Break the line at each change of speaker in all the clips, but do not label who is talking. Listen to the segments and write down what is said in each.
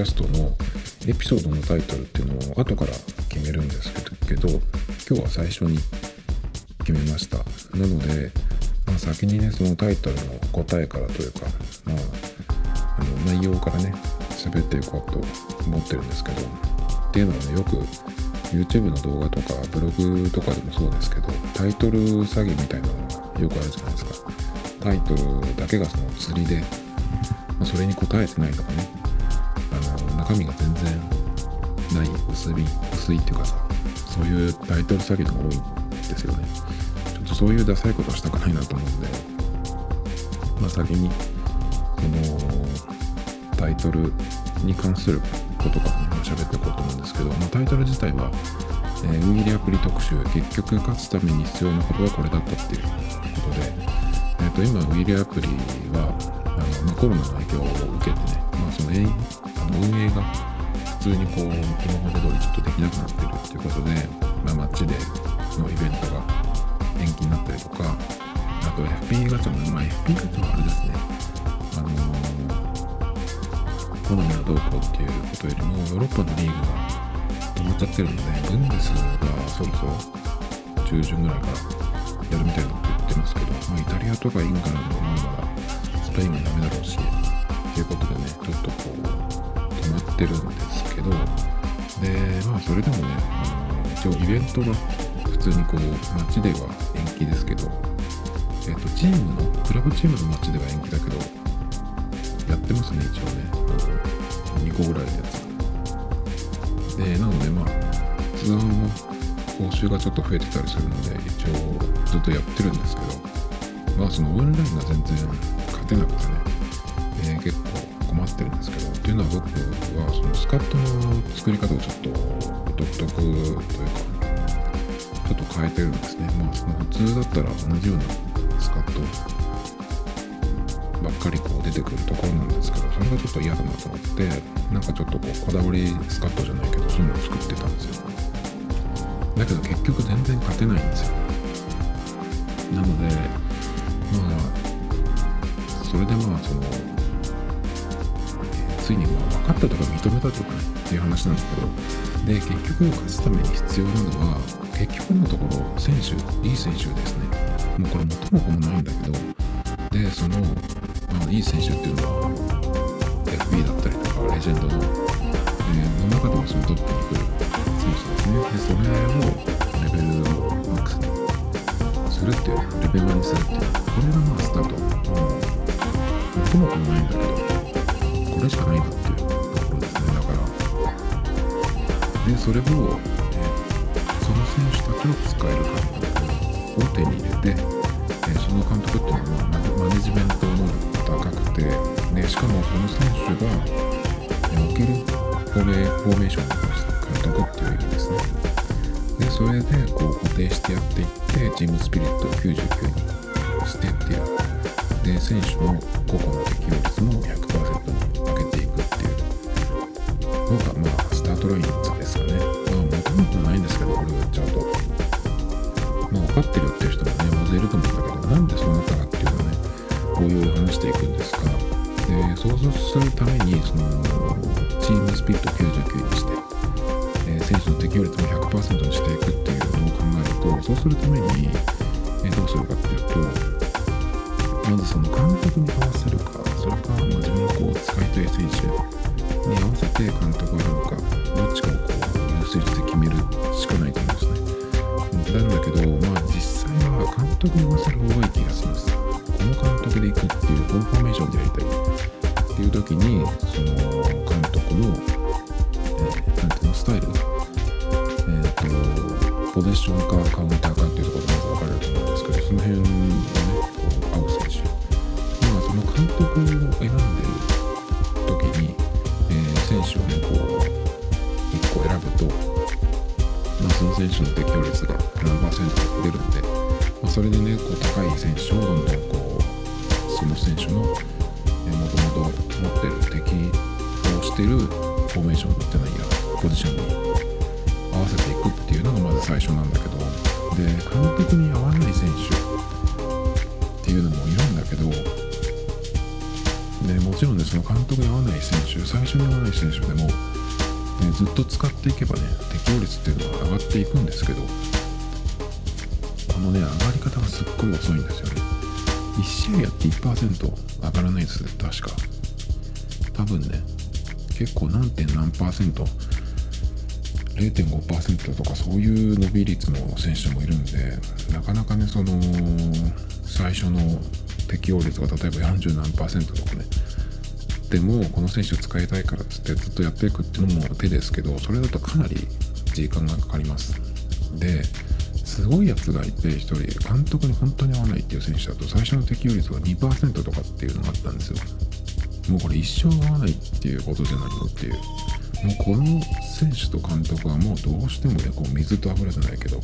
キャストのエピソードのタイトルっていうのを後から決めるんですけど今日は最初に決めました。なので、まあ、先にねそのタイトルの答えからというか、まあ、あの内容からね喋っていこうと思ってるんですけどっていうのはねよく YouTube の動画とかブログとかでもそうですけどタイトル詐欺みたいなのがよくあるじゃないですか。タイトルだけがその釣りで、まあ、それに答えてないとかね中身が全然ない薄い薄いっていうかさそういうタイトル詐欺のが多いんですよね。ちょっとそういうダサいことはしたくないなと思うんでまあ先にそのタイトルに関することからね喋っていこうと思うんですけど、まあ、タイトル自体は、えー、ウィリアプリ特集結局勝つために必要なことはこれだったっていうことで、えー、と今ウィリアプリはあの、まあ、コロナの影響を受けてね、まあ、その運営が普通にこう今まで通りちょっとできなくなってるっていうことで、まあ、街でのイベントが延期になったりとかあと FP ガチャも、まあ、FP ガチャはあれですね。あのー好みがどうこうっていうことよりもヨーロッパのリーグが止まっちゃってるのでブンデスがそろそろ中旬ぐらいからやるみたいなこと言ってますけど、まあ、イタリアとかイングランドもまだスペインもダメだろうしということでねちょっとこう止まってるんですけどでまあそれでもねあの一応イベントが普通にこう街では延期ですけどえっ、とチームのクラブチームの街では延期だけどやってますね一応ね。2個ぐらいのやつ。でなのでまあツアーも報酬がちょっと増えてたりするので一応ずっとやってるんですけどまあそのオンラインが全然勝てなくてね、ってるんですけどっていうのは僕はそのスカットの作り方をちょっと独特というかちょっと変えてるんですね。まあその普通だったら同じようなスカットばっかりこう出てくるところなんですけどそれがちょっと嫌だなと思ってなんかちょっとこうこだわりスカットじゃないけどそういうのを作ってたんですよ。だけど結局全然勝てないんですよ。なのでまあそれでまあそのついにまあ分かったとか認めたとかっていう話なんですけどで結局勝つために必要なのは結局のところ選手いい選手ですね。もうこれ元も子もないんだけどでそのまあ、いい選手っていうのは FB だったりとかレジェンドの、えー、の中でもそのトップに来る選手ですね。でそれをレベルをマックスにするっていうレベルにするっていうこれがまあスタート。うん。元も子もないんだけどこれしかないなっていうところですね。だから。でそれを、えー、その選手たちを使える監督を手に入れて、え、その監督っていうのはマネジメント能力高くてでしかもその選手が置けるフォフォーメーションの監督っていう意味ですね。でそれでこう固定してやっていってチームスピリットを99にしてっていうで選手の個々の適応率も100%まポゼッションかカウンターかっていうところでまず分かれると思うんですけどその辺をねこう合う選手今その監督を選んでる時に、えー、選手をねこう1個選ぶと、まあ、その選手の適応率が何パーセント出るんで、まあ、それでねこう高い選手をどんどんこうその選手のもともと持ってる敵をしてるフォーメーションじゃないやポジションに。最初なんだけど。で監督に合わない選手。っていうのもいるんだけど。でもちろんねその監督に合わない選手最初に合わない選手でも、ね、ずっと使っていけばね適応率っていうのは上がっていくんですけど。このね上がり方がすっごい遅いんですよね。1試合やって1%上がらないです確か。多分ね結構何点何パーセント0.5%とかそういう伸び率の選手もいるんでなかなかねその最初の適応率が例えば40何パーセントとかね。でもこの選手を使いたいからっつってずっとやっていくっていうのも手ですけどそれだとかなり時間がかかります。ですごいやつがいて1人。監督に本当に合わないっていう選手だと最初の適応率が2%とかっていうのがあったんですよ。もうこれ一生合わないっていうことじゃないのっていう。もうこの選手と監督はもうどうしてもねこう水と油じゃないけど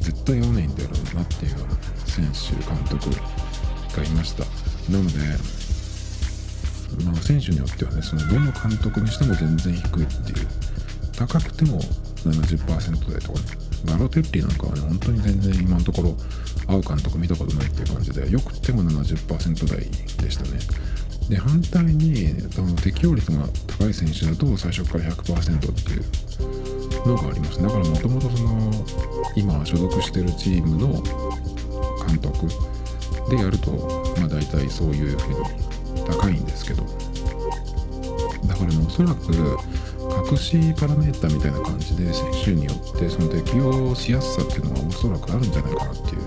絶対合わないんだろうなっていう選手監督がいました。なのでまあ選手によってはねそのどの監督にしても全然低いっていう。高くても70%台とかね。ガロテッリなんかはね本当に全然今のところ合う監督見たことないっていう感じでよくても70%台でしたね。で反対にあの適応率が高い選手だと最初から100%っていうのがあります。だからもともとその今所属してるチームの監督でやるとまあ大体そういうふうに高いんですけど。だからねおそらく隠しパラメータみたいな感じで選手によってその適用しやすさっていうのはおそらくあるんじゃないかなっていう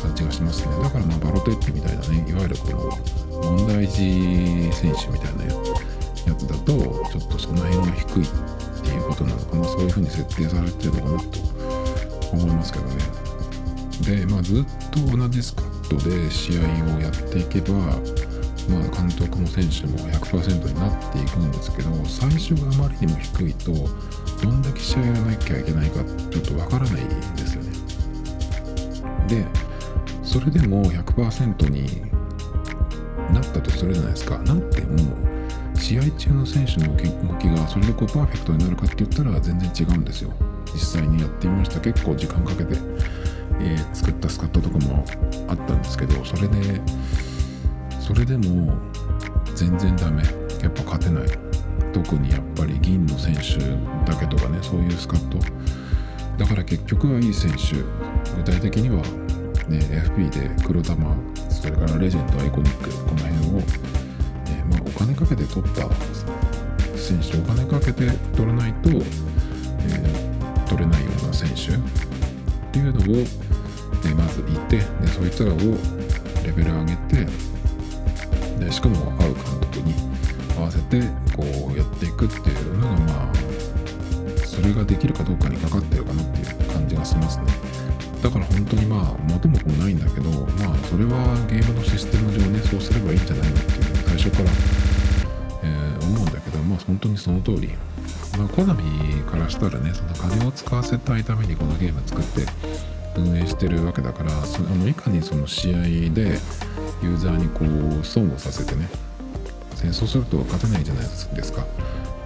感じがしますね。だからまあバロテッテみたいなねいわゆるこの問題児選手みたいなやつだとちょっとその辺が低いっていうことなのかな。そういうふうに設定されてるのかなと思いますけどね。でまあずっと同じスカットで試合をやっていけばまあ、監督も選手も100%になっていくんですけど最初があまりにも低いとどんだけ試合やらなきゃいけないかちょっとわからないんですよね。でそれでも100%になったとするじゃないですか。なっても試合中の選手の動きがそれでこうパーフェクトになるかって言ったら全然違うんですよ。実際にやってみました。結構時間かけて、えー、作ったスカットとかもあったんですけどそれでそれでも全然ダメ。やっぱ勝てない。特にやっぱり銀の選手だけとかねそういうスカット。だから結局はいい選手。具体的には、ね、FP で黒玉それからレジェンドアイコニックこの辺を、えー、まあ、お金かけて取った選手お金かけて取らないと、えー、取れないような選手っていうのを、え、まずいてでそいつらをレベル上げてでしかも合う監督に合わせてこうやっていくっていうのがまあそれができるかどうかにかかってるかなっていう感じがしますね。だから本当にまあ元も子もないんだけどまあそれはゲームのシステム上ねそうすればいいんじゃないのっていう最初から、えー、思うんだけどまあ本当にその通り。まあコナミからしたらねその金を使わせたいためにこのゲーム作って運営してるわけだからそあのいかにその試合でユーザーにこう損をさせてね戦争すると勝てないじゃないですか。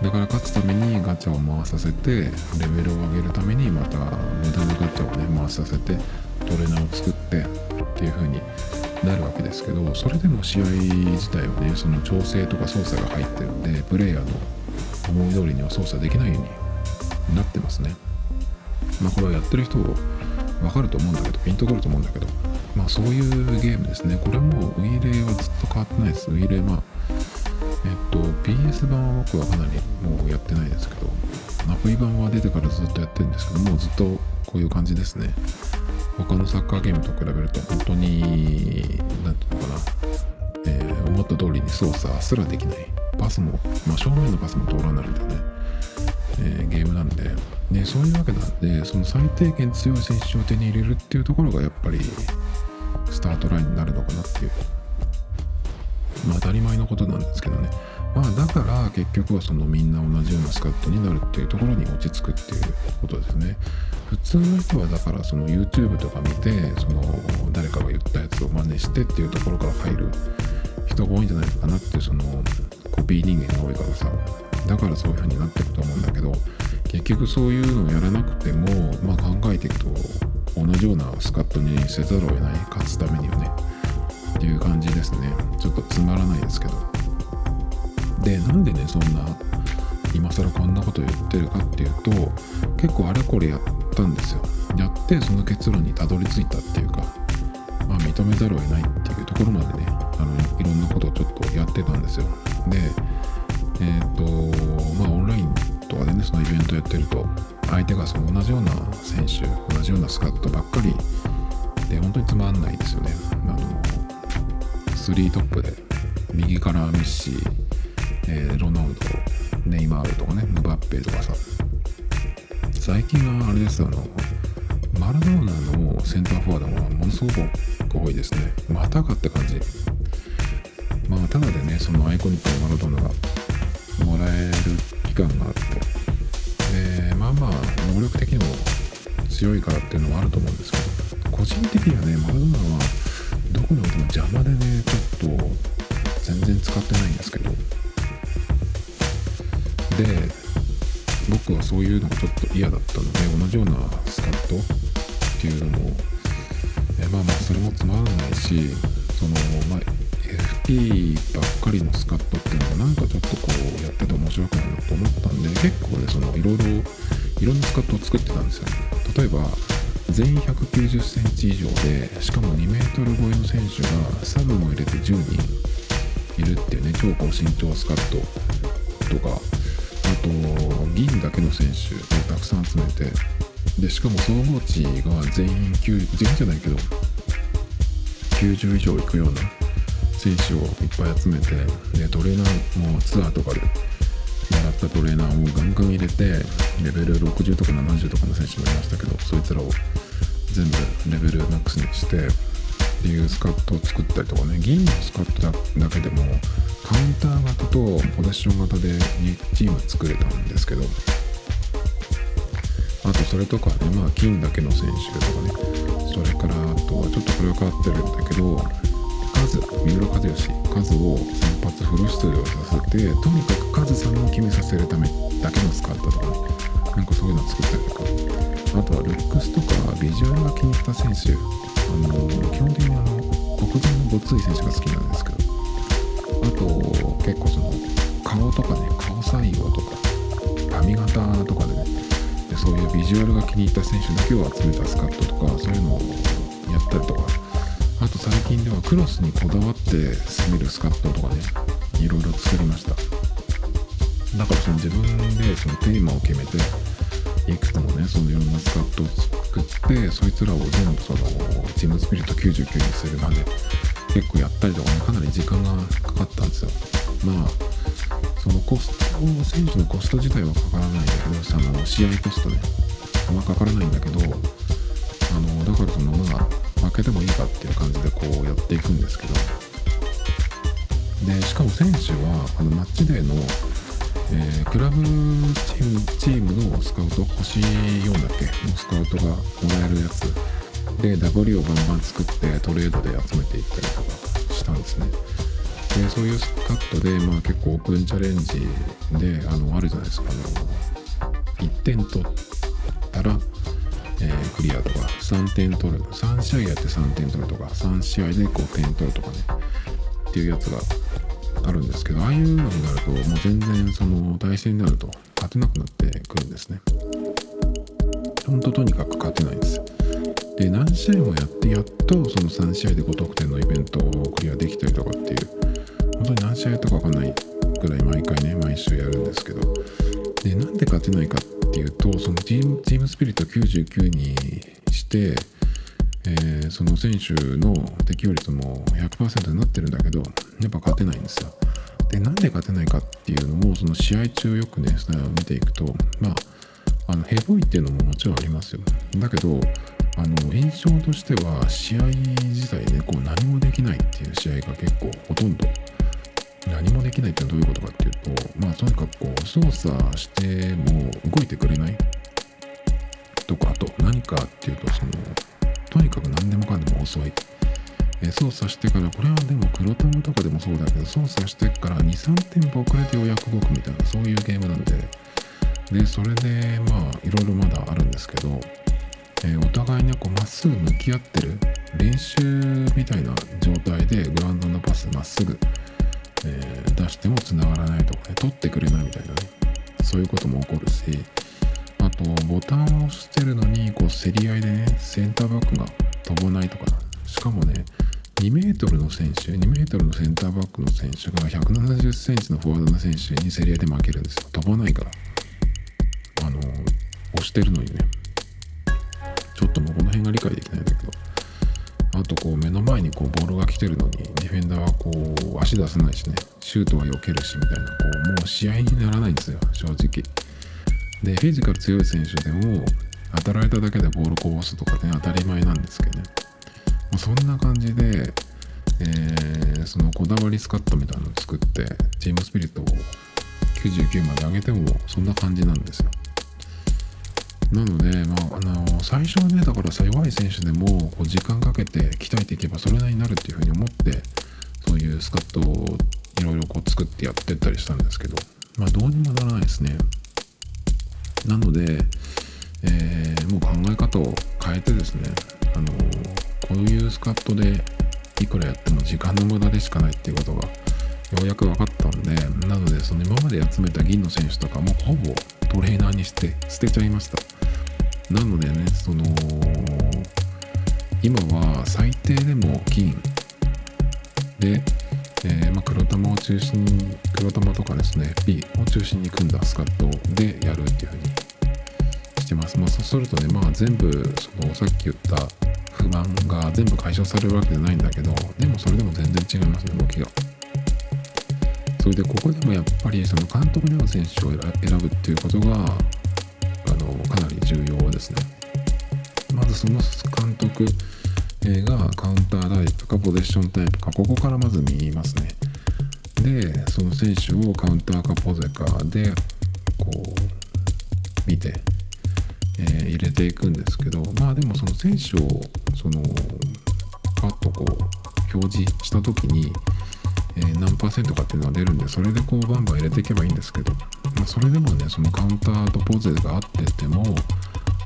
だから勝つためにガチャを回させてレベルを上げるためにまた無駄なガチャをね回させてトレーナーを作ってっていう風になるわけですけどそれでも試合自体はねその調整とか操作が入ってるんでプレイヤーの思い通りには操作できないようになってますね。まあこれはやってる人わかると思うんだけどピンとくると思うんだけどまあそういうゲームですね。これはもうウィーレイはずっと変わってないです。ウィーレイまあえっと PS 版は僕はかなりもうやってないですけどアプリ版は出てからずっとやってるんですけどもうずっとこういう感じですね。他のサッカーゲームと比べると本当に何ていうのかな、えー、思った通りに操作すらできない。パスも、まあ、正面のパスも通らないみたいなね、えー、ゲームなんで、ね、そういうわけなんでその最低限強い選手を手に入れるっていうところがやっぱりスタートラインになるのかなっていうまあ当たり前のことなんですけどね。まあだから結局はそのみんな同じようなスカットになるっていうところに落ち着くっていうことですね。普通の人はだからその YouTube とか見てその誰かが言ったやつを真似してっていうところから入る人が多いんじゃないのかなっていうそのコピー人間が多いからさ。だからそういう風になってると思うんだけど結局そういうのをやらなくても、まあ、考えていくと同じようなスカットにせざるを得ない。勝つためにはね。っていう感じですね。ちょっとつまらないですけど。でなんでねそんな今更こんなこと言ってるかっていうと結構あれこれやったんですよ。やってその結論にたどり着いたっていうかまあ認めざるを得ないっていうところまでねあのいろんなことをちょっとやってたんですよ。でえっ、ー、とまあオンラインとかでねそのイベントやってると相手がその同じような選手同じようなスカットばっかりで本当につまんないですよね。あの3トップで右からメッシー、えー、ロナウドネイマールとかねムバッペとかさ。最近はあれですあのマラドーナのセンターフォワードがものすごく多いですね。またかって感じ。まあただでねそのアイコニックのマラドーナがもらえる期間があって。でまあまあ能力的にも強いからっていうのはあると思うんですけど個人的にはねマラドーナはどこに置いても邪魔でねちょっと全然使ってないんですけど。で僕はそういうのがちょっと嫌だったので同じようなスカットっていうのもえまあまあそれもつまらないしそのまあ FP ばっかりのスカットっていうのがなんかちょっとこうやってて面白くないなと思ったんで結構ねそのいろいろいろんなスカットを作ってたんですよ。例えば全員190センチ以上でしかも2メートル超えの選手がサブも入れて10人いるっていうね超高身長スカットとかあと銀だけの選手をたくさん集めてでしかも総合値が全員9全員じゃないけど90以上いくような選手をいっぱい集めてでトレーナーもツアーとかでったトレーナーをガンガン入れてレベル60とか70とかの選手もいましたけどそいつらを全部レベルマックスにしてっていうスカットを作ったりとかね銀のスカットだけでもカウンター型とポゼッション型で2チーム作れたんですけどあとそれとかねまあ金だけの選手とかねそれからあとはちょっとこれは変わってるんだけど数三浦和義数を先発フル出場させてとにかく数さんを決めさせるためだけの使ったとかねなんかそういうのを作ったりとか。あとはルックスとかビジュアルが気に入った選手あの基本的にあの黒人のごつい選手が好きなんですけど。あと結構その顔とかね顔採用とか髪型とかでねでそういうビジュアルが気に入った選手だけを集めたスカットとかそういうのをやったりとか。あと最近ではクロスにこだわって攻めるスカットとかねいろいろ作りました。だからその自分でそのテーマを決めていくつもねそのいろんなスカットを作ってそいつらを全部そのチームスピリット99にするまで結構やったりとかねかなり時間がかかったんですよ。まあそのコスト選手のコスト自体はかからないんだけどその試合コストねあんまかからないんだけどあのだからそのまあ負けてもいいかっていう感じでこうやっていくんですけど。でしかも選手はあのマッチデーの、えー、クラブチームチームのスカウト星4だっけ？のスカウトがもらえるやつ。で W をバンバン作ってトレードで集めていったりとかしたんですね。でそういうカットで、まあ、結構オープンチャレンジであのあるじゃないですか。あの1点取ったら、えー、クリアとか3点取る。3試合やって3点取るとか3試合で5点取るとかね。っていうやつがあるんですけどああいうのになるともう全然その対戦になると勝てなくなってくるんですね。ほんととにかく勝てないんです。で何試合もやってやっとその3試合で5得点のイベントをクリアできたりとかっていう本当に何試合やったか分かんないぐらい毎回ね毎週やるんですけど。でなんで勝てないかってっていうとそのチームチームスピリット99にして、えー、その選手の適応率も100%になってるんだけどやっぱ勝てないんですよ。でなんで勝てないかっていうのもその試合中よくね見ていくとまああのヘボいっていうのももちろんありますよ。だけどあの印象としては試合自体でこう何もできないっていう試合が結構ほとんど。何もできないってどういうことかっていうとまあとにかくこう操作しても動いてくれないとかあと何かっていうとそのとにかく何でもかんでも遅い。え操作してからこれはでも黒タムとかでもそうだけど操作してから23店舗遅れてようやく動くみたいなそういうゲームなんで。でそれでまあいろいろまだあるんですけどえー、お互いねこうまっすぐ向き合ってる練習みたいな状態でグラウンドのパスまっすぐえー、出しても繋がらないとかね取ってくれないみたいなねそういうことも起こるしあとボタンを押してるのにこう競り合いでねセンターバックが飛ばないとかしかもね2メートルの選手2メートルのセンターバックの選手が170センチのフォワードの選手に競り合いで負けるんですよ。飛ばないから。あの押してるのにね。ちょっともうこの辺が理解できないんだけど。あとこう目の前にこうボールが来てるのにディフェンダーはこう足出せないしねシュートは避けるしみたいなこうもう試合にならないんですよ正直。でフィジカル強い選手でも当たられただけでボールこぼすとかね当たり前なんですけどね。そんな感じで、えー、そのこだわりスカットみたいなのを作ってチームスピリットを99まで上げてもそんな感じなんですよ。なので、まあ、あの最初はねだから弱い選手でもこう時間かけて鍛えていけばそれなりになるっていうふうに思ってそういうスカットをいろいろこう作ってやってったりしたんですけどまあどうにもならないですね。なので、えー、もう考え方を変えてですねあのこういうスカットでいくらやっても時間の無駄でしかないっていうことがようやく分かったんでなのでその今まで集めた銀の選手とかもほぼトレーナーにして捨てちゃいました。なのでねその今は最低でも金で、えー、まあ、黒玉を中心に黒玉とかですね P を中心に組んだスカットでやるっていうふうにしてます。まあ、そうするとねまあ全部そのさっき言った不満が全部解消されるわけじゃないんだけどでもそれでも全然違いますね動きが。それでここでもやっぱりその監督での選手を選ぶっていうことがあのかなり重要ですね。まずその監督がカウンタータイプかポゼッションタイプかここからまず見ますね。でその選手をカウンターかポゼかでこう見て、えー、入れていくんですけどまあでもその選手をそのパッとこう表示した時にえー、何パーセントかっていうのが出るんでそれでこうバンバン入れていけばいいんですけど、まあ、それでもねそのカウンターとポーズが合ってても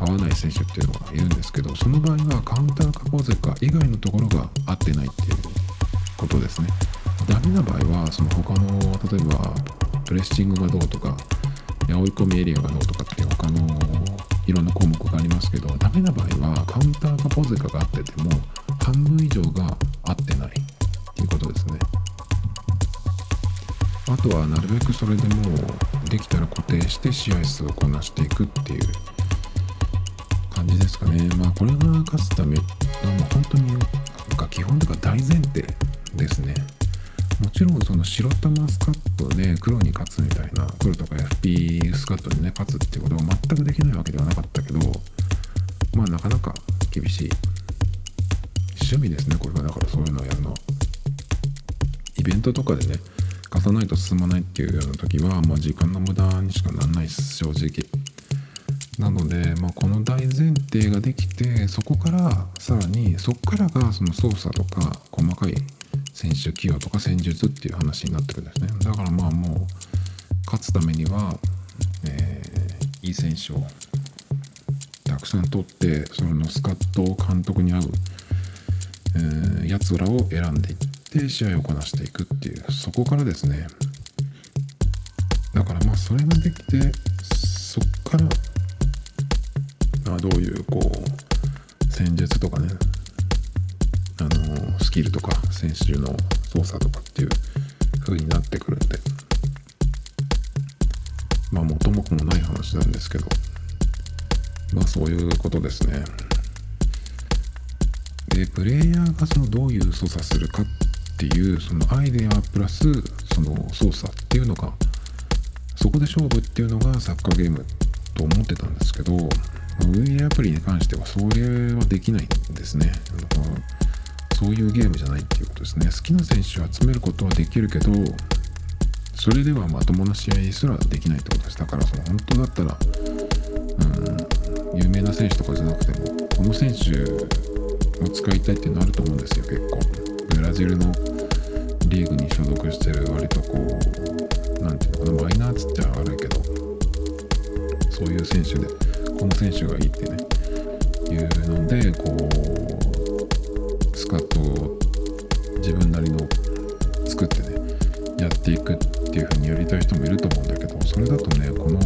合わない選手っていうのがいるんですけどその場合はカウンターかポーゼか以外のところが合ってないっていうことですね。ダメな場合はその他の例えばプレッシングがどうとか追い込みエリアがどうとかっていう他のいろんな項目がありますけどダメな場合はカウンターかポゼかが合ってても半分以上が合ってないっていうことですね。あとはなるべくそれでもできたら固定して試合数をこなしていくっていうですかね。まあこれが勝つための、まあ、本当になんか基本というか大前提ですね。もちろんその白玉スカットで黒に勝つみたいな黒とか FP スカットでね勝つっていうことが全くできないわけではなかったけどまあなかなか厳しい趣味ですねこれがだからそういうのをやるのはイベントとかでね貸さないと進まないっていうような時は、まあ、時間の無駄にしかならないです正直なので、まあ、この大前提ができてそこからさらにそこからがその操作とか細かい選手起用とか戦術っていう話になってくるんですね。だからまあもう勝つためには、えー、いい選手をたくさん取ってそのスカット監督に合う、えー、やつらを選んでいって試合をこなしていくっていうそこからですね。だからまあそれができてそっからあどういうこう戦術とかねあのスキルとか選手の操作とかっていう風になってくるんで。まあ元も子もない話なんですけど。まあそういうことですね。でプレイヤーがそのどういう操作するかっっていうそのアイデアプラスその操作っていうのがそこで勝負っていうのがサッカーゲームと思ってたんですけど運営アプリに関してはそれはできないんですね。そういうゲームじゃないっていうことですね。好きな選手を集めることはできるけどそれではまともな試合すらできないってことです。だからその本当だったらうん有名な選手とかじゃなくてもこの選手を使いたいっていうのあると思うんですよ結構。ブラジルのリーグに所属してる割とこう何ていうのかなマイナーっつっちゃ悪いけどそういう選手で。この選手がいいってねいうのでこうスカットを自分なりの作ってねやっていくっていう風にやりたい人もいると思うんだけどそれだとねこの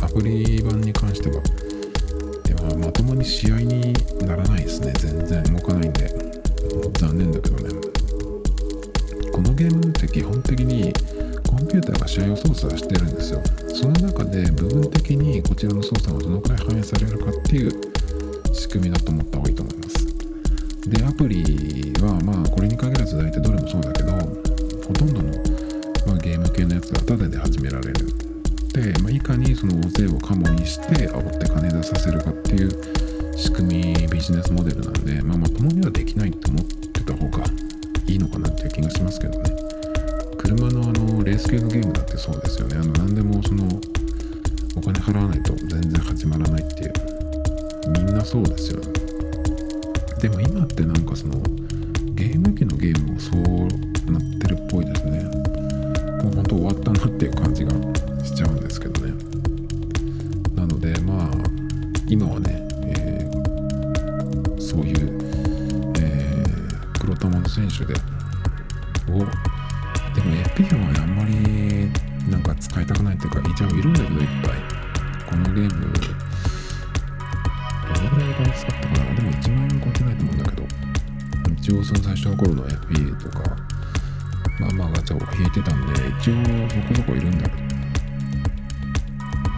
アプリ版に関してはではまともに試合にならないですね。全然動かないんで。残念だけどね。このゲームって基本的にコンピューターが試合を操作してるんですよ。その中で部分的にこちらの操作がどのくらい反映されるかっていう仕組みだと思った方がいいと思います。でアプリはまあこれに限らず大体どれもそうだけどほとんどの、まあ、ゲーム系のやつはタダで始められる。で、まあ、いかにその大勢をカモにして煽って金出させるかっていう仕組みビジネスモデルなんで、まあ、まともにはできないと思ってた方がいいのかなっていう気がしますけどね。車のあのレース系のゲームだってそうですよね。あの何でもそのお金払わないと全然始まらないっていう。みんなそうですよね。でも今ってなんかそのゲーム機のゲームもそうなってるっぽいですね。もうほんと終わったなっていう感じがしちゃうんですけどね。なのでまあ今はね、えー、そういう、えー、黒玉の選手でこのゲームどのぐらいお金使ったかなでも1万円超えてないと思うんだけど一応その最初の頃の FP とかまあまあガチャを引いてたんで一応そこそこいるんだけど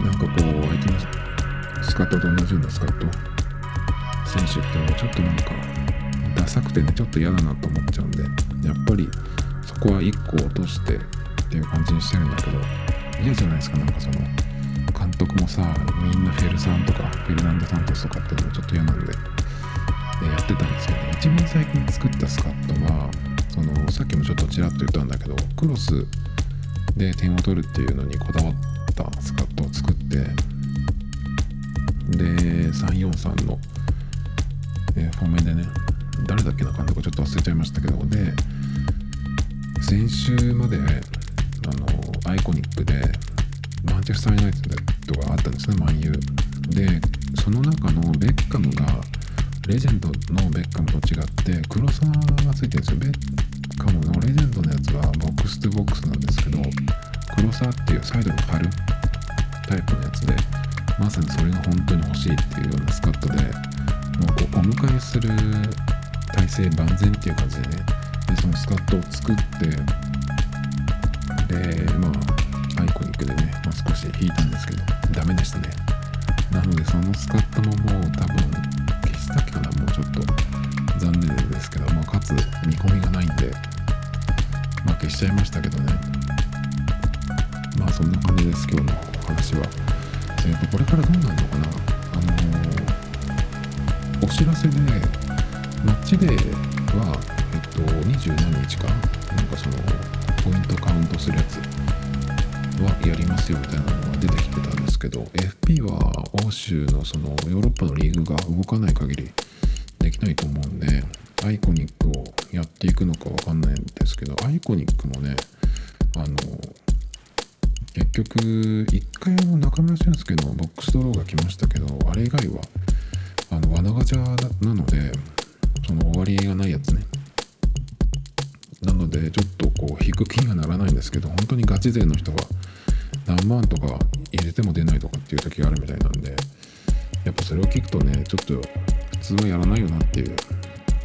なんかこう相手のスカットと同じようなスカット選手ってちょっとなんかダサくてねちょっと嫌だなと思っちゃうんでやっぱりそこは1個落としてっていう感じにしてるんだけど嫌じゃないですかなんかその監督もさみんなフェルさんとかフェルナンド・サントスとかっていうのもちょっと嫌なんででやってたんですけど、ね、一番最近作ったスカットはそのさっきもちょっとちらっと言ったんだけどクロスで点を取るっていうのにこだわったスカットを作ってで343の、えー、フォーメンでね誰だっけな監督ちょっと忘れちゃいましたけどで先週まであのアイコニックでマンチェスター・ユナイテッドがあったんですね、マンユー。で、その中のベッカムが、レジェンドのベッカムと違って、黒さがついてるんですよ。ベッカムのレジェンドのやつはボックス2ボックスなんですけど、黒さっていうサイドに貼るタイプのやつで、まさにそれが本当に欲しいっていうようなスカットで、もうこうお迎えする体制万全っていう感じでね、でそのスカットを作って、で、まあ、アイコニックでね、まあ、少し引いたんですけどダメでしたね。なのでそのスカットももう多分消したっけかなもうちょっと残念ですけど、まあ、かつ見込みがないんでまあ消しちゃいましたけどね。まあそんな感じです今日のお話は。えっ、ー、とこれからどうなるのかな。あのー、お知らせでマッチデーはえっ、と2 7日かなんかそのポイントカウントするやつはやりますよみたいなのが出てきてたんですけど FP は欧州のそのヨーロッパのリーグが動かない限りできないと思うんでアイコニックをやっていくのかわかんないんですけどアイコニックもねあの結局1回の中村俊輔のボックスドローが来ましたけどあれ以外はあの罠ガチャなのでその終わりがないやつね。なのでちょっとこう引く気にはならないんですけど本当にガチ勢の人は何万とか入れても出ないとかっていう時があるみたいなんでやっぱそれを聞くとねちょっと普通はやらないよなっていう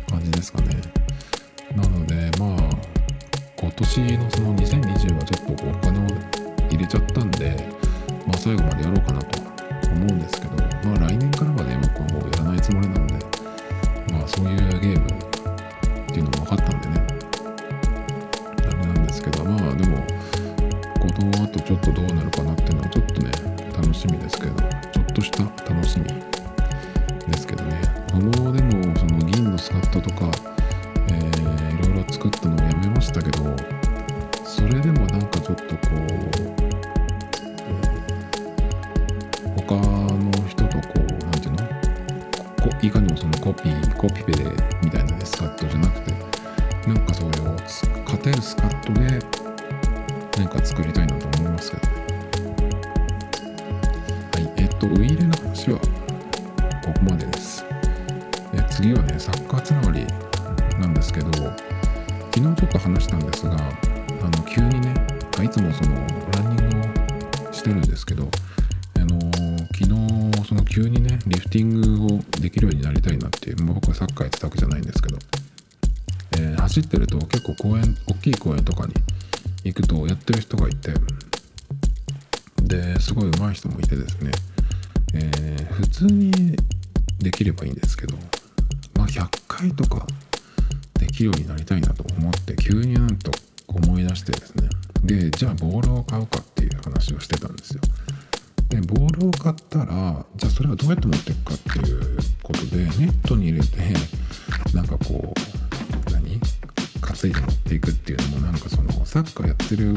感じですかね。なのでまあ今年のその2020はちょっとお金を入れちゃったんでまあ最後までやろうかなと思うんですけどまあ来年からはね僕はもうやらないつもりなんでまあそういうゲームっていうのも分かったんでね。この後ちょっとどうなるかなっていうのはちょっとね楽しみですけど。ちょっとした楽しみですけどね。このでもその銀のスカットとか、えー、いろいろ作ったのをやめましたけどそれでもなんかちょっとこう、他の人とこう何ていうの？こいかにもそのコピーコピペでみたいな、ね、スカットじゃなくてなんかそれを勝てるスカットで何か作りたいなと思いますけど。はい、えっと、ウイイレの話はここまでです。で次はね、サッカーつながりなんですけど、昨日ちょっと話したんですが、あの急にね、いつもそのランニングをしてるんですけど、あの昨日その急にねリフティングをできるようになりたいなっていう、まあ、僕はサッカーやってたわけじゃないんですけど、えー、走ってると結構公園大きい公園とかに行くとやってる人がいて。ですごい上手い人もいてですね、えー、普通にできればいいんですけど、まあ、100回とかできるようになりたいなと思って急になんと思い出してですね。でじゃあボールを買うかっていう話をしてたんですよ。でボールを買ったらじゃあそれはどうやって持っていくかっていうことでネットに入れてなんかこういで持っていくっていうのもなんかそのサッカーやってる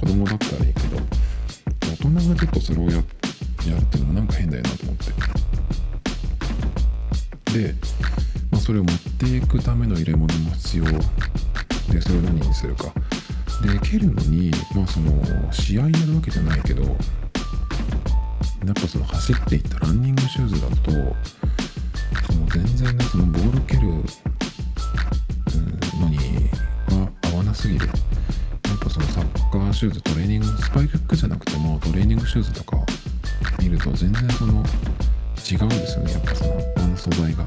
子供だったらいいけど大人がちょっとそれをややるっていうのもなんか変だよなと思って。で、まあ、それを持っていくための入れ物も必要でそれを何にするか。で蹴るのにまあその試合やるわけじゃないけどやっぱその走っていったランニングシューズだとその全然ねそのボール蹴るすぎる。やっぱそのサッカーシューズトレーニングスパイクじゃなくてもトレーニングシューズとか見ると全然その違うんですよね。やっぱそのあの素材が。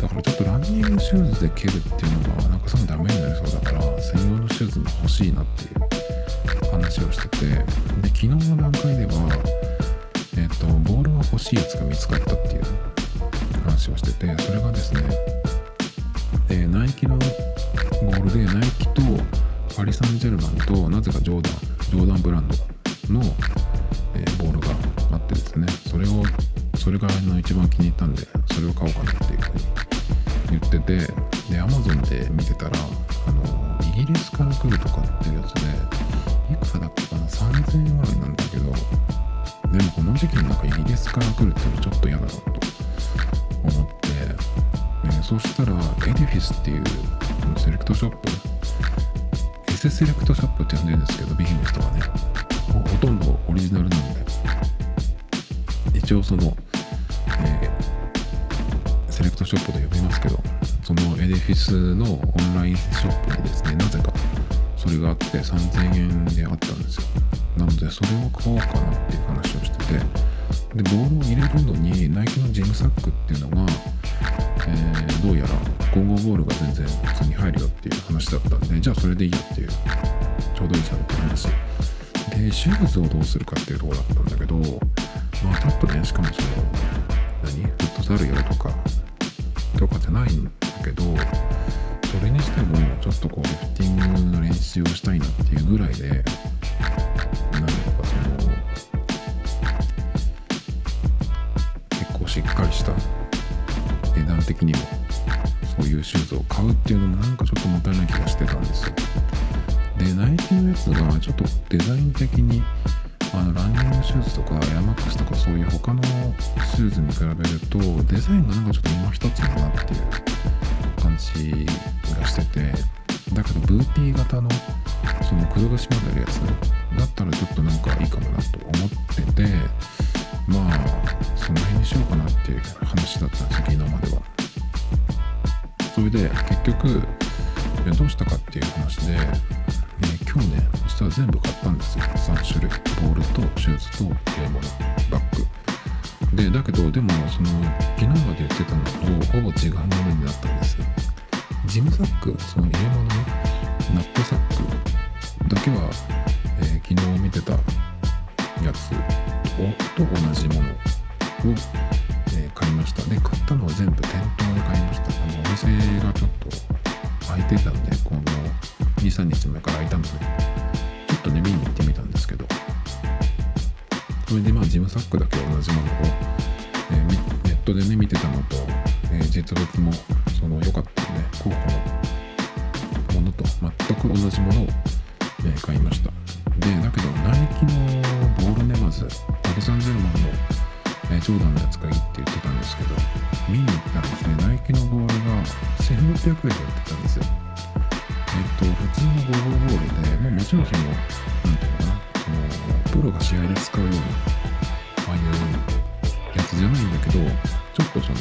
だからちょっとランニングシューズで蹴るっていうのがなんかすぐダメになりそうだから専用のシューズも欲しいなっていう話をしてて。で昨日の段階ではえっ、ー、とボールが欲しいやつが見つかったっていう話をしててそれがですね、えー、ナイキのボールでナイキとパリ・サンジェルマンとなぜかジョーダンジョーダンブランドの、えー、ボールがあってですね。それをそれがの一番気に入ったんでそれを買おうかなっていうふうに言っててで Amazon で見てたらあのイギリスから来るとかっていうやつでいくらだったかな？3000円ぐらいなんだけどでもこの時期になんかイギリスから来るっていうのはちょっと嫌だなと思って、え、そしたらエディフィスっていうセレクトショップ。SS セレクトショップって呼んでるんですけどビヒの人はね。ほとんどオリジナルなんで。一応その、えーセレクトショップと呼びますけどそのエディフィスのオンラインショップにですねなぜかそれがあって3000円であったんですよ。なのでそれを買おうかなっていう話をしててでボールを入れるのにナイキのジムサックっていうのが、えー、どうやら混合ボールが全然普通に入るよっていう話だったんでじゃあそれでいいよっていうちょうどいいじゃんって話でシューズをどうするかっていうところだったんだけどまあちょっとねしかもその何？フットサルやるとかとかじゃないんだけどそれにしてもちょっとこうリフティングの練習をしたいなっていうぐらいで実物もその良かったんで候補のものと全く同じものを、え、買いました。でだけどナイキのボールねまずパリ・サンジェルマンの、え、ジョーダンのやつがいいって言ってたんですけど見に行ったらですね。ナイキのボールが1600円で売ってたんですよ。えっと、普通のゴールボールで、まあ、もちろんその、なんていうのかな、その、プロが試合で使うような、ああいうやつじゃないんだけど、ちょっとその、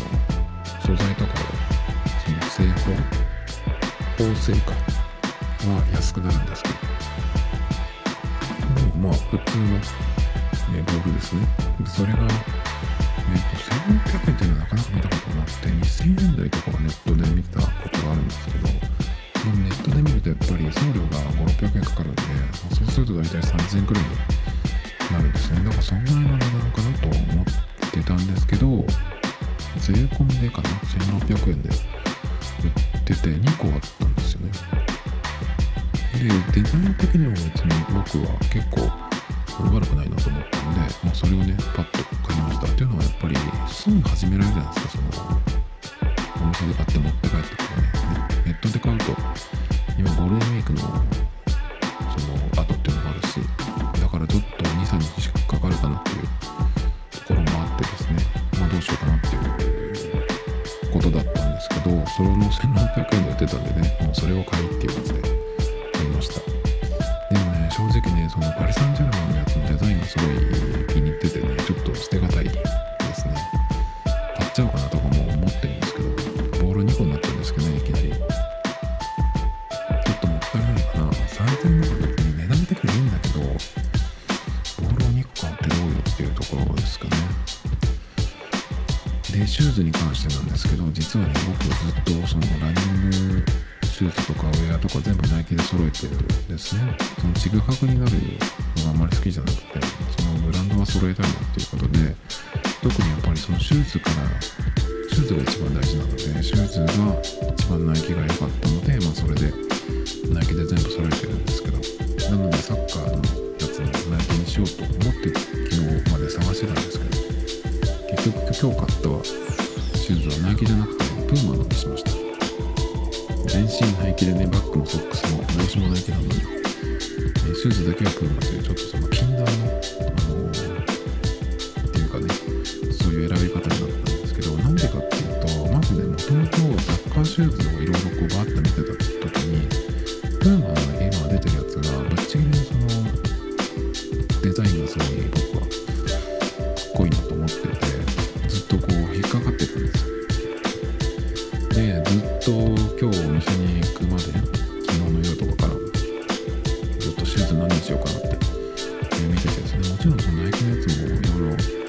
素材とかをその製法縫製かは安くなるんですけどまあ普通の、え道具ですね。でそれが、えー、と1500円っていうのはなかなか見たことなくて2000円台とかはネットで見たことがあるんですけどネットで見るとやっぱり送料が5600円かかるんでそうすると大体3000円くらいになるんですね。だからそんぐらいの値段かなと思ってたんですけど税込みでかな？1600円で売ってて2個あったんですよね。でデザイン的にも別に僕は結構悪くないなと思ったんで、まあ、それをねパッと買いました。っていうのはやっぱりすぐ始められるじゃないですか。そのお店で買って持って帰ってくるね。ネットで買うと今ゴールデンウィークのその後っていうのもあるしだからちょっと23日しかかかるかなっていうとそれも1600円で売ってたんでねもうそれを買いっていう感じで買いました。でもね正直ねそのパリ・サンジェルマンのやつのデザインがすごい覚てるですね。そのちぐはぐになるのがあんまり好きじゃなくてそのブランドは揃えたいなっていうことで特にやっぱりそのシューズからシューズが一番大事なのでシューズが一番ナイキが良かったので、まあ、それで見ててそれもちろんそのナイキのやつもいろいろ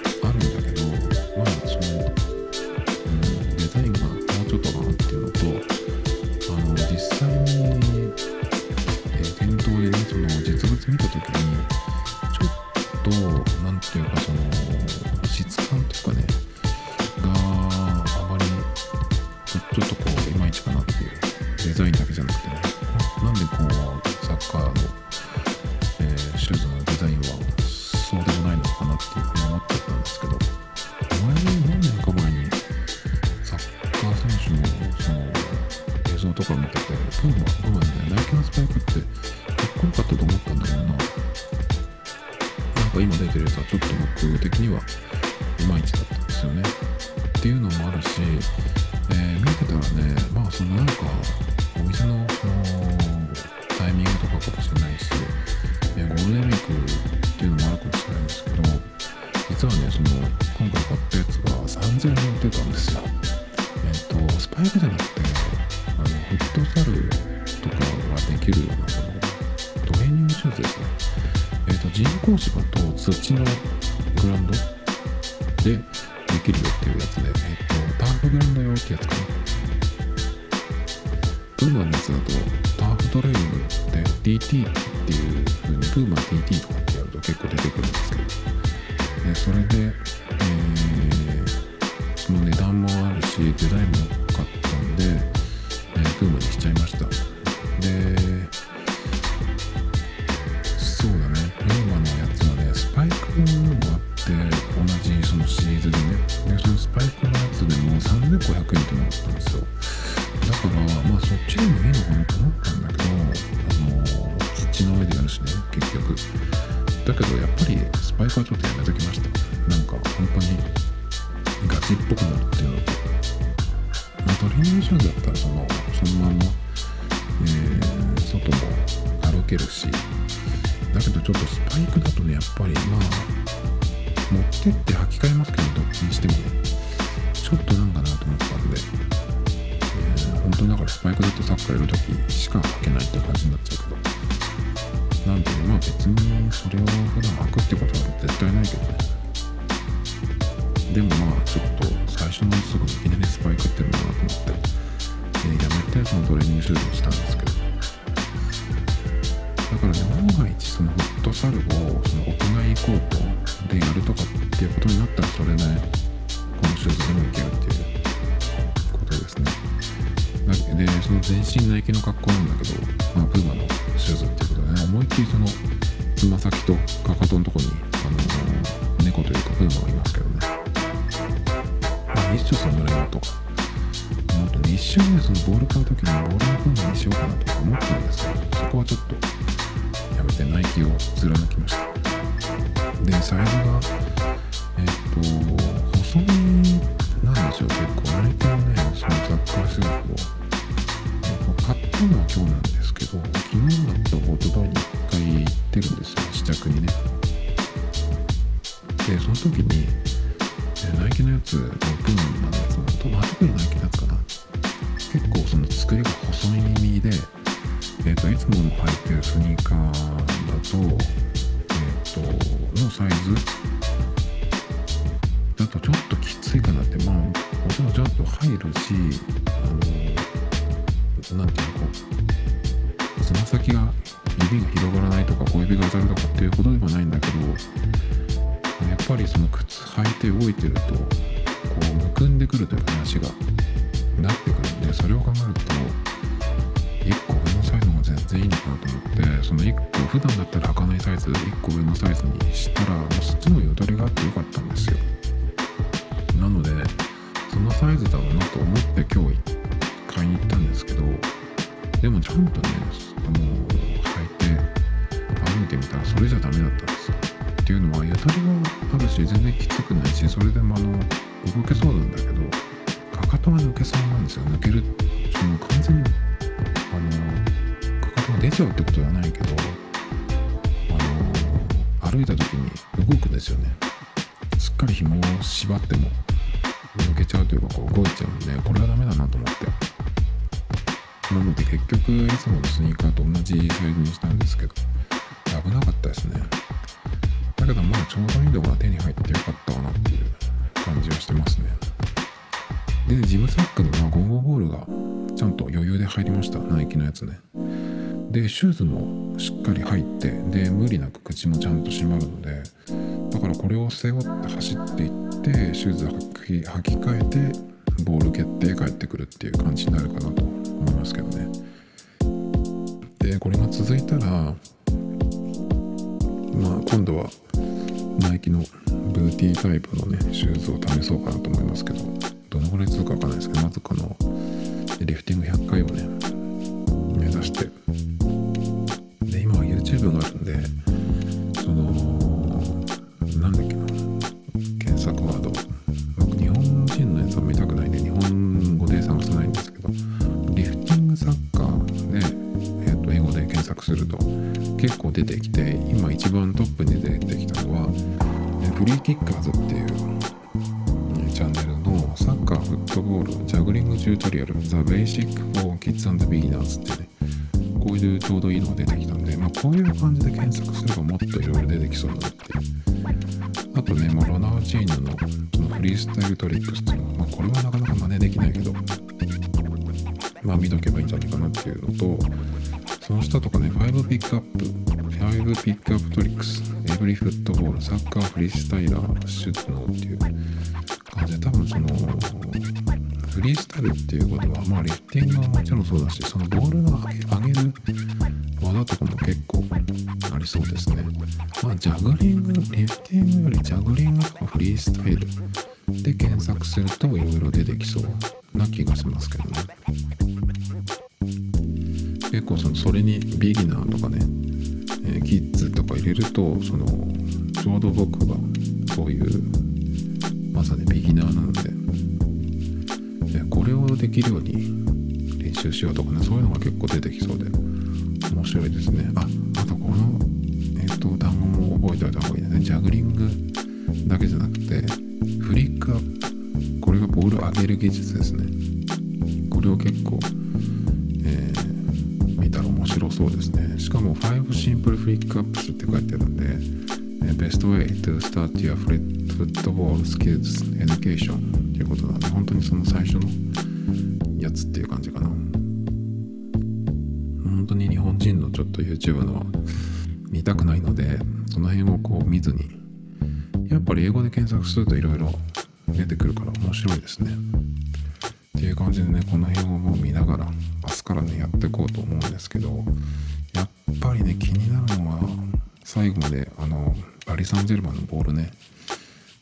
一瞬ねそのボール買う時にボールのプーマにしようかなとか思ったんですけどそこはちょっとやめてナイキを貫きましたでサイズがえっと細身なんですよ結構ナイキのねそのザッカースーツを買ったのは今日なんですけど昨日だったおとといに1回行ってるんですよ試着にねでその時にナイキのやつオーンなんですが、まあ、特にナイキのやつか作りが細い耳でえ、ー、といつも履いてるスニーカーだととのサイズだとちょっときついかなってまあもちろんちゃんと入るしあのなんていうのこうつま先が指が広がらないとか小指が当たるとかっていうことではないんだけどやっぱりその靴履いて動いてるとこうむくんでくるという話がなってくるんでそれを考えると1個上のサイズも全然いいのかなと思ってその1個普段だったら履かないサイズ1個上のサイズにしたらもうそっちのよだれがあってよかったんですよ。なのでそのサイズだろうなと思って今日買いに行ったんですけどでもちゃんとねあの履いて歩いてみたらそれじゃダメだったんですよ。っていうのはよだれがあるし全然きつくないしそれでもあの動けそうなんだけどかかとが抜けそうなんですよ。抜けるその完全にあのかかとが出ちゃうってことではないけどあの歩いた時に動くんですよね。すっかり紐を縛っても抜けちゃうというかこう動いちゃうんでこれはダメだなと思って。なので結局いつものスニーカーと同じサイズにしたんですけど危なかったですね。だけどまあちょうどいいとこが手に入ってよかったかなっていう感じはしてますね。でジムサックにはゴムボールがちゃんと余裕で入りました。ナイキのやつね。でシューズもしっかり入ってで無理なく口もちゃんと閉まるのでだからこれを背負って走っていってシューズ履き履き替えてボール蹴って帰ってくるっていう感じになるかなと思いますけどね。でこれが続いたらまあ今度はナイキのブーティータイプのねシューズを試そうかなと思いますけど。どのぐらい続くかわかんないですけどまずこのリフティング100回をね目指してろいろ出てきそうだなって。あとね、まあ、ロナウジーヌのそのフリースタイルトリックスっていうのは、まあ、これはなかなか真似できないけど、まあ見とけばいいんじゃないかなっていうのと、その下とかね、5ピックアップ、5ピックアップトリックス、エブリフットボール、サッカーフリースタイラー、シュートのっていう感じで、多分その、フリースタイルっていうことは、まあリフティングはもちろんそうだし、そのボールが上げる技とかも結構ありそうですね。まあジャグリング、リフティングよりジャグリングとかフリースタイルで検索するといろいろ出てきそうな気がしますけどね。結構そのそれにビギナーとかね、えー、キッズとか入れるとそのちょうど僕はそういうまさにビギナーなのでこれをできるように練習しようとかねそういうのが結構出てきそうで面白いですね。ああとこのえっ、ー、と単語も覚えておいた方がいいですね。ジャグリングだけじゃなくてフリックアップこれがボールを上げる技術ですね。これを結構、えー、見たら面白そうですね。しかも5 Simple Flick Ups って書いてあるんで Best way to start your football skills education っていうことなんで本当にその最初のやつっていう感じかな。人のちょっと YouTube の見たくないのでその辺をこう見ずにやっぱり英語で検索するといろいろ出てくるから面白いですね。っていう感じでねこの辺をもう見ながら明日からねやっていこうと思うんですけどやっぱりね気になるのは最後まであのパリ・サンジェルマンのボールね。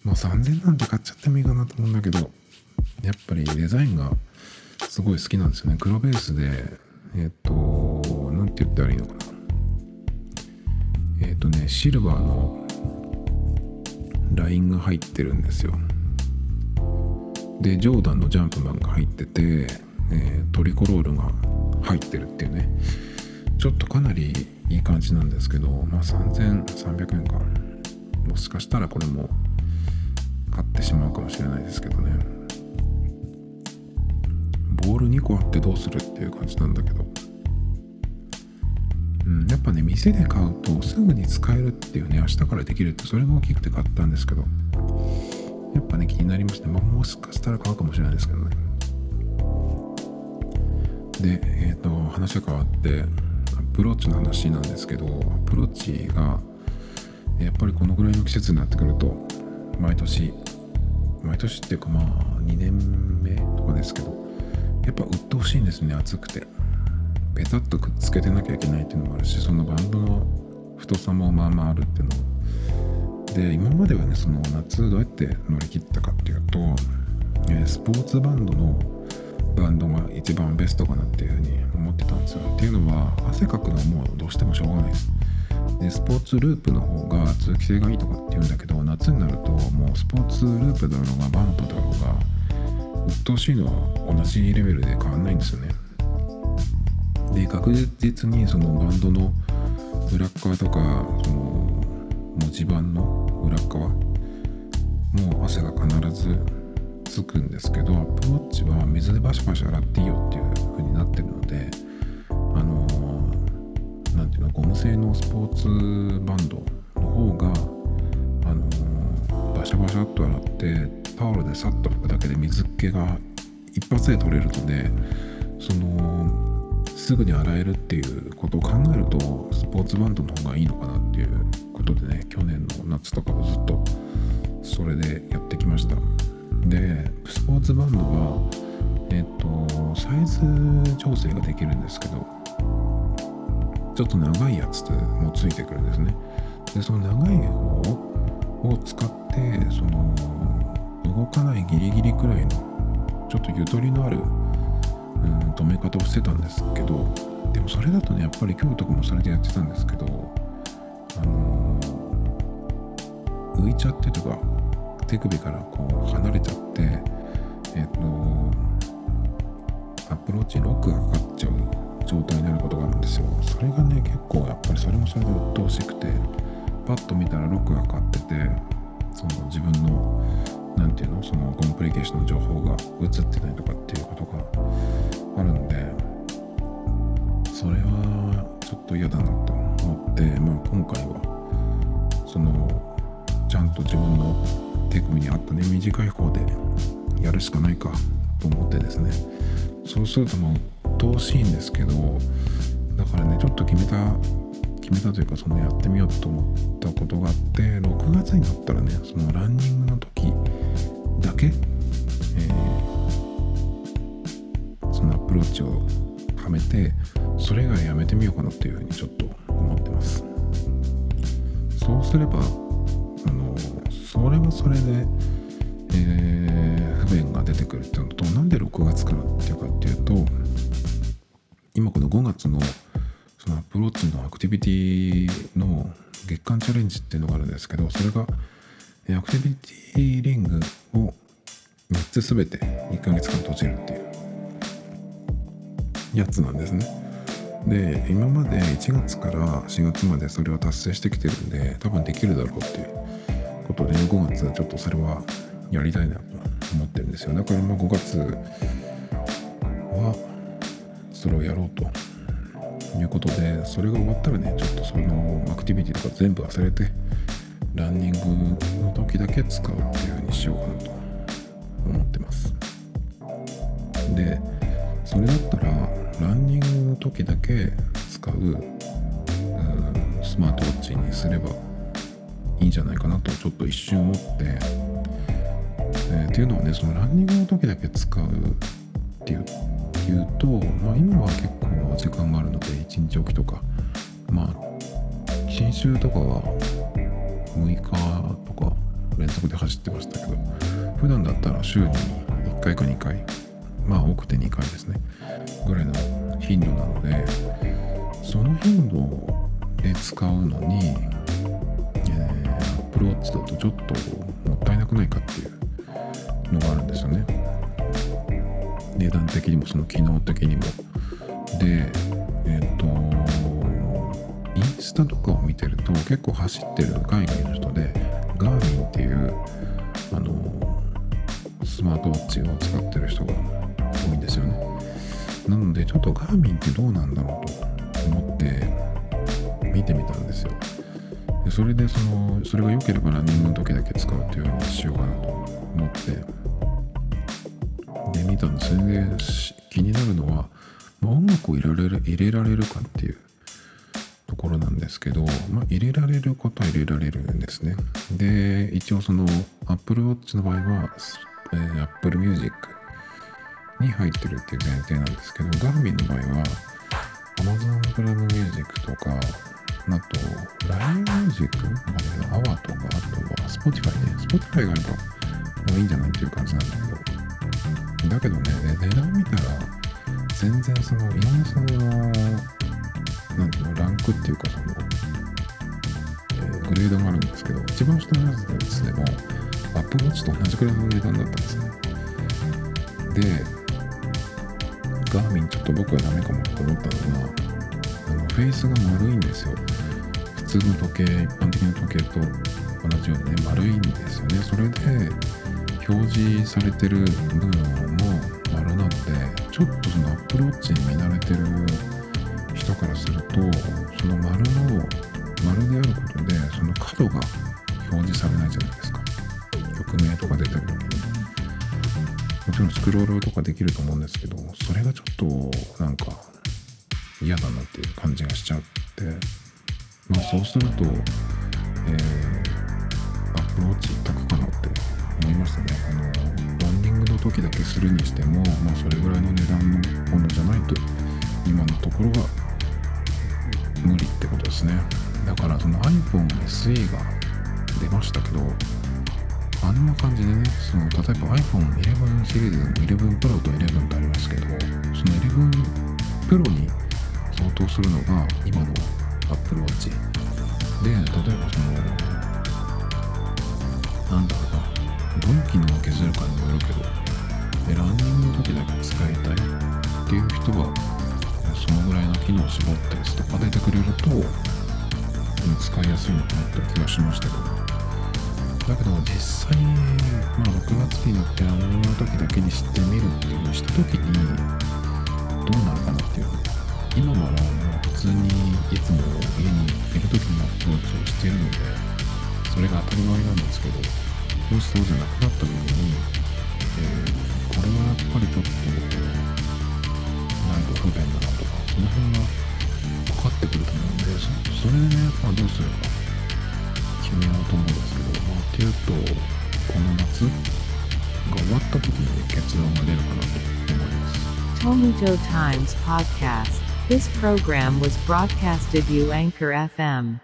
まあ3000なんて買っちゃってもいいかなと思うんだけどやっぱりデザインがすごい好きなんですよね。黒ベースでえっ、と何て言ったらいいのかな。えっ、とねシルバーのラインが入ってるんですよ。でジョーダンのジャンプマンが入ってて、えー、トリコロールが入ってるっていうね。ちょっとかなりいい感じなんですけどまあ3300円か。もしかしたらこれも買ってしまうかもしれないですけどね。ボール2個あってどうするっていう感じなんだけど。うん、やっぱね店で買うとすぐに使えるっていうね明日からできるってそれが大きくて買ったんですけどやっぱね気になりまして、まあ、もしかしたら買うかもしれないですけどね。でえっ、ー、と話が変わってアプローチの話なんですけどアプローチがやっぱりこのぐらいの季節になってくると毎年毎年っていうかまあ2年目とかですけどやっぱ鬱陶しいんですね暑くて。ペタッとくっつけてなきゃいけないっていうのもあるしそのバンドの太さもまあまああるっていうので今まではねその夏どうやって乗り切ったかっていうと、え、スポーツバンドのバンドが一番ベストかなっていうふうに思ってたんですよ。っていうのは汗かくのはもうどうしてもしょうがないです。でスポーツループの方が通気性がいいとかっていうんだけど夏になるともうスポーツループだろうがバンプだろうが鬱陶しいのは同じレベルで変わんないんですよね。で確実にそのバンドの裏側とかその文字盤の裏側もう汗が必ずつくんですけどアップウォッチは水でバシバシ洗っていいよっていう風になってるのであの何ていうのゴム製のスポーツバンドの方があのバシャバシャっと洗ってタオルでサッと拭くだけで水気が一発で取れるのでそのすぐに洗えるっていうことを考えるとスポーツバンドの方がいいのかなっていうことでね去年の夏とかはずっとそれでやってきました。でスポーツバンドはえっ、とサイズ調整ができるんですけどちょっと長いやつもついてくるんですね。でその長い方を使ってその動かないギリギリくらいのちょっとゆとりのあるうん止め方をしてたんですけどでもそれだとねやっぱり今日とかもそれでやってたんですけどあのー、浮いちゃってとか手首からこう離れちゃってえっ、とアプローチロックがかかっちゃう状態になることがあるんですよ。それがね結構やっぱりそれもそれで鬱陶しくてパッと見たらロックがかかっててその自分の何て言うの？そのコンプリケーションの情報が映ってないとかっていうことがあるんでそれはちょっと嫌だなと思って、まあ、今回はそのちゃんと自分の手首に合ったね短い方でやるしかないかと思ってですね。そうするともう鬱陶しいんですけどだからねちょっと決めた決めたというかそのやってみようと思ったことがあって6月になったらねそのランニングの時だけ、えー、そのアプローチをはめてそれ以外やめてみようかなっていうふうにちょっと思ってます。そうすればあのそれはそれで、えー、不便が出てくるっていうのとなんで6月からっていうかっていうと今この5月のそのアプローチのアクティビティの月間チャレンジっていうのがあるんですけどそれがアクティビティリングを3つ全て1ヶ月間閉じるっていうやつなんですね。で今まで1月から4月までそれを達成してきてるんで多分できるだろうっていうことで5月ちょっとそれはやりたいなと思ってるんですよだからまあ5月はそれをやろうと。いうことでそれが終わったらねちょっとそのアクティビティとか全部忘れてランニングの時だけ使うっていう風にしようかなと思ってます。でそれだったらランニングの時だけ使うスマートウォッチにすればいいんじゃないかなとちょっと一瞬思って、えー、っていうのはねそのランニングの時だけ使うっていういうと、まあ、今は結構時間があるので1日おきとかまあ新週とかは6日とか連続で走ってましたけど普段だったら週に1回か2回まあ多くて2回ですねぐらいの頻度なのでその頻度で使うのに、えー、Apple Watch だとちょっともったいなくないかっていうのがあるんですよね。値段的にもその機能的にも。でえっ、ー、とインスタとかを見てると結構走ってる海外の人でガーミンっていうあのスマートウォッチを使ってる人が多いんですよね。なのでちょっとガーミンってどうなんだろうと思って見てみたんですよ。でそれでそのそれが良ければランニングの時だけ使うっていうようにしようかなと思って。で見たんですねで気になるのは、まあ、音楽を入れられる入れられるかっていうところなんですけど、まあ、入れられることは入れられるんですねで一応その Apple Watch の場合は、えー、Apple Music に入ってるっていう前提なんですけど、ガーミンの場合は、Amazon プライムミュージックとか、あと、LINE ミュージックまでのアワーとか、あとは Spotify ね。Spotify があれば、いいんじゃないっていう感じなんだけど、だけどね、値段見たら、全然その、いろんの、なんていうの、ランクっていうか、その、えー、グレードがあるんですけど、一番下のやつでも、Apple Watch と同じくらいの値段だったんですね。で、ガーミンちょっと僕はダメかもと思ったのはあのフェイスが丸いんですよ普通の時計一般的な時計と同じようにね丸いんですよねそれで表示されてる部分も丸なのでちょっとそのアップローチに見慣れてる人からするとその丸の丸であることでその角が表示されないじゃないですか。曲名とか出てる時にもちろんスクロールとかできると思うんですけどそれがちょっとなんか嫌だなっていう感じがしちゃってまあそうするとえー、アプローチ一択かなって思いましたね。あのランニングの時だけするにしてもまあそれぐらいの値段のものじゃないと今のところは無理ってことですね。だからその iPhone SE が出ましたけどあんな感じでね、その例えば iPhone11 シリーズの11 Pro と11ってありますけど、その11 Pro に相当するのが今の Apple Watch。で、例えばその、なんだろうな、どの機能を削るかにもよるけど、ランニングの時だけ使いたいっていう人は、そのぐらいの機能を絞ったやつとか出てくれると、使いやすいのかなって気がしましたけど、だけど実際、まあ、6月になってランニングの時だけに知ってみるっていうのをした時にどうなるかなっていう。今はもう普通にいつも家にいる時にアプローチをしているのでそれが当たり前なんですけどもしそうじゃなくなった時に、えー、これはやっぱりちょっとなんか不便だなとかその辺が分かってくると思うんでそそれでね、まあ、どうすれば決めようと思うんですけど、まあ、っていうと、この夏が終わった時に結論が出るかなと思います。
Tomito Times Podcast. This program was broadcasted you Anchor FM.